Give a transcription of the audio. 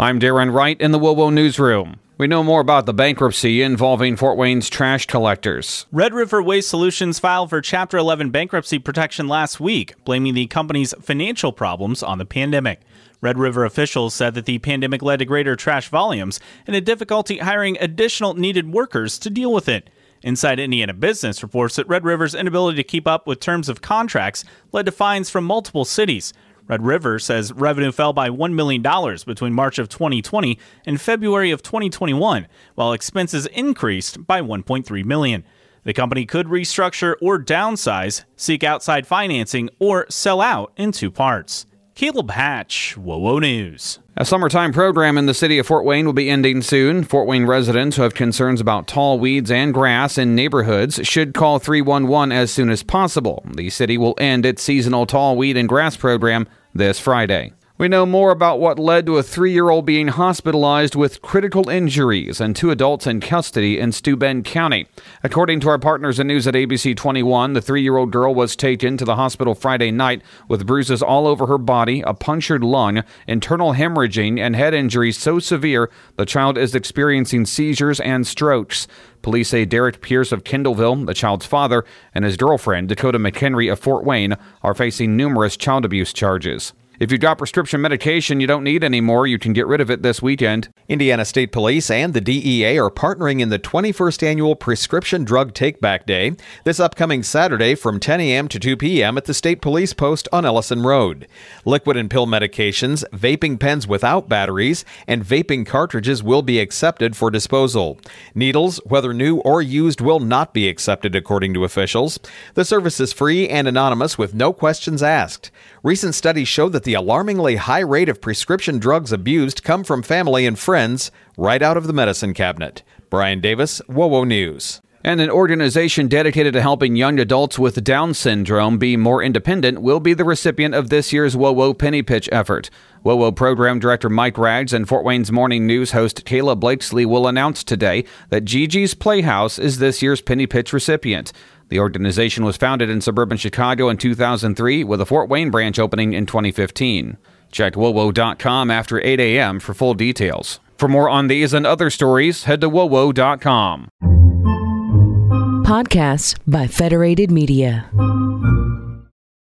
I'm Darren Wright in the WOWO Newsroom. We know more about the bankruptcy involving Fort Wayne's trash collectors. Red River Waste Solutions filed for Chapter 11 bankruptcy protection last week, blaming the company's financial problems on the pandemic. Red River officials said that the pandemic led to greater trash volumes and a difficulty hiring additional needed workers to deal with it. Inside Indiana Business reports that Red River's inability to keep up with terms of contracts led to fines from multiple cities. Red River says revenue fell by $1 million between March of 2020 and February of 2021, while expenses increased by 1.3 million. The company could restructure or downsize, seek outside financing, or sell out in two parts. Caleb Hatch, WOWO News. A summertime program in the city of Fort Wayne will be ending soon. Fort Wayne residents who have concerns about tall weeds and grass in neighborhoods should call 311 as soon as possible. The city will end its seasonal tall weed and grass program this Friday. We know more about what led to a three year old being hospitalized with critical injuries and two adults in custody in Steuben County. According to our partners in news at ABC 21, the three year old girl was taken to the hospital Friday night with bruises all over her body, a punctured lung, internal hemorrhaging, and head injuries so severe the child is experiencing seizures and strokes. Police say Derek Pierce of Kendallville, the child's father, and his girlfriend, Dakota McHenry of Fort Wayne, are facing numerous child abuse charges. If you've got prescription medication you don't need anymore, you can get rid of it this weekend. Indiana State Police and the DEA are partnering in the 21st annual Prescription Drug Take Back Day this upcoming Saturday from 10 a.m. to 2 p.m. at the State Police Post on Ellison Road. Liquid and pill medications, vaping pens without batteries, and vaping cartridges will be accepted for disposal. Needles, whether new or used, will not be accepted, according to officials. The service is free and anonymous with no questions asked. Recent studies show that the alarmingly high rate of prescription drugs abused come from family and friends right out of the medicine cabinet. Brian Davis, WOWO News. And an organization dedicated to helping young adults with Down syndrome be more independent will be the recipient of this year's WOWO Penny Pitch effort. WOWO Program Director Mike Rags and Fort Wayne's Morning News host Kayla Blakeslee will announce today that Gigi's Playhouse is this year's Penny Pitch recipient. The organization was founded in suburban Chicago in 2003 with a Fort Wayne branch opening in 2015. Check WOWO.com after 8 a.m. for full details. For more on these and other stories, head to WOWO.com. Podcasts by Federated Media.